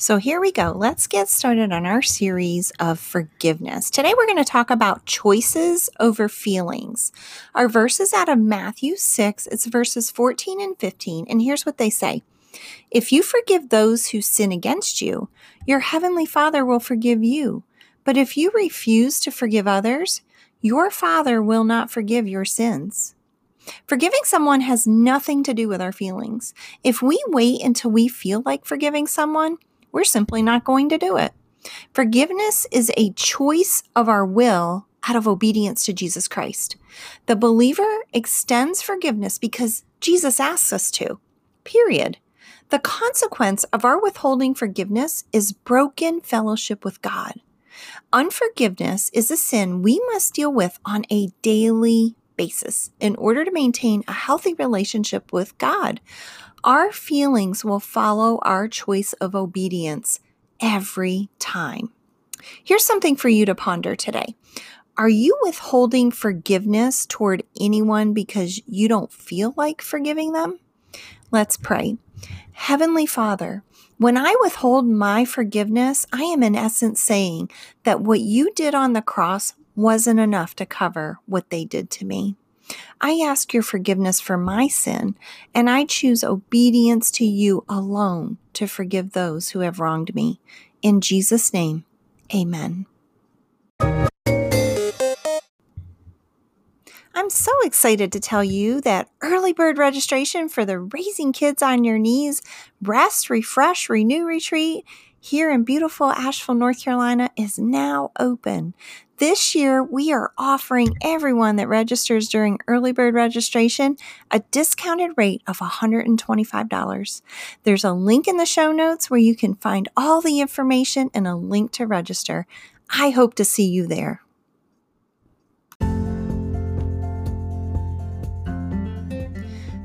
So here we go. Let's get started on our series of forgiveness. Today we're going to talk about choices over feelings. Our verse is out of Matthew 6. It's verses 14 and 15. And here's what they say. If you forgive those who sin against you, your heavenly Father will forgive you. But if you refuse to forgive others, your Father will not forgive your sins. Forgiving someone has nothing to do with our feelings. If we wait until we feel like forgiving someone, we're simply not going to do it. Forgiveness is a choice of our will out of obedience to Jesus Christ. The believer extends forgiveness because Jesus asks us to, period. The consequence of our withholding forgiveness is broken fellowship with God. Unforgiveness is a sin we must deal with on a daily basis in order to maintain a healthy relationship with God. Our feelings will follow our choice of obedience every time. Here's something for you to ponder today. Are you withholding forgiveness toward anyone because you don't feel like forgiving them? Let's pray. Heavenly Father, when I withhold my forgiveness, I am in essence saying that what you did on the cross wasn't enough to cover what they did to me. I ask your forgiveness for my sin, and I choose obedience to you alone to forgive those who have wronged me. In Jesus' name, amen. I'm so excited to tell you that early bird registration for the Raising Kids on Your Knees Rest, Refresh, Renew retreat here in beautiful Asheville, North Carolina is now open. This year, we are offering everyone that registers during early bird registration a discounted rate of $125. There's a link in the show notes where you can find all the information and a link to register. I hope to see you there.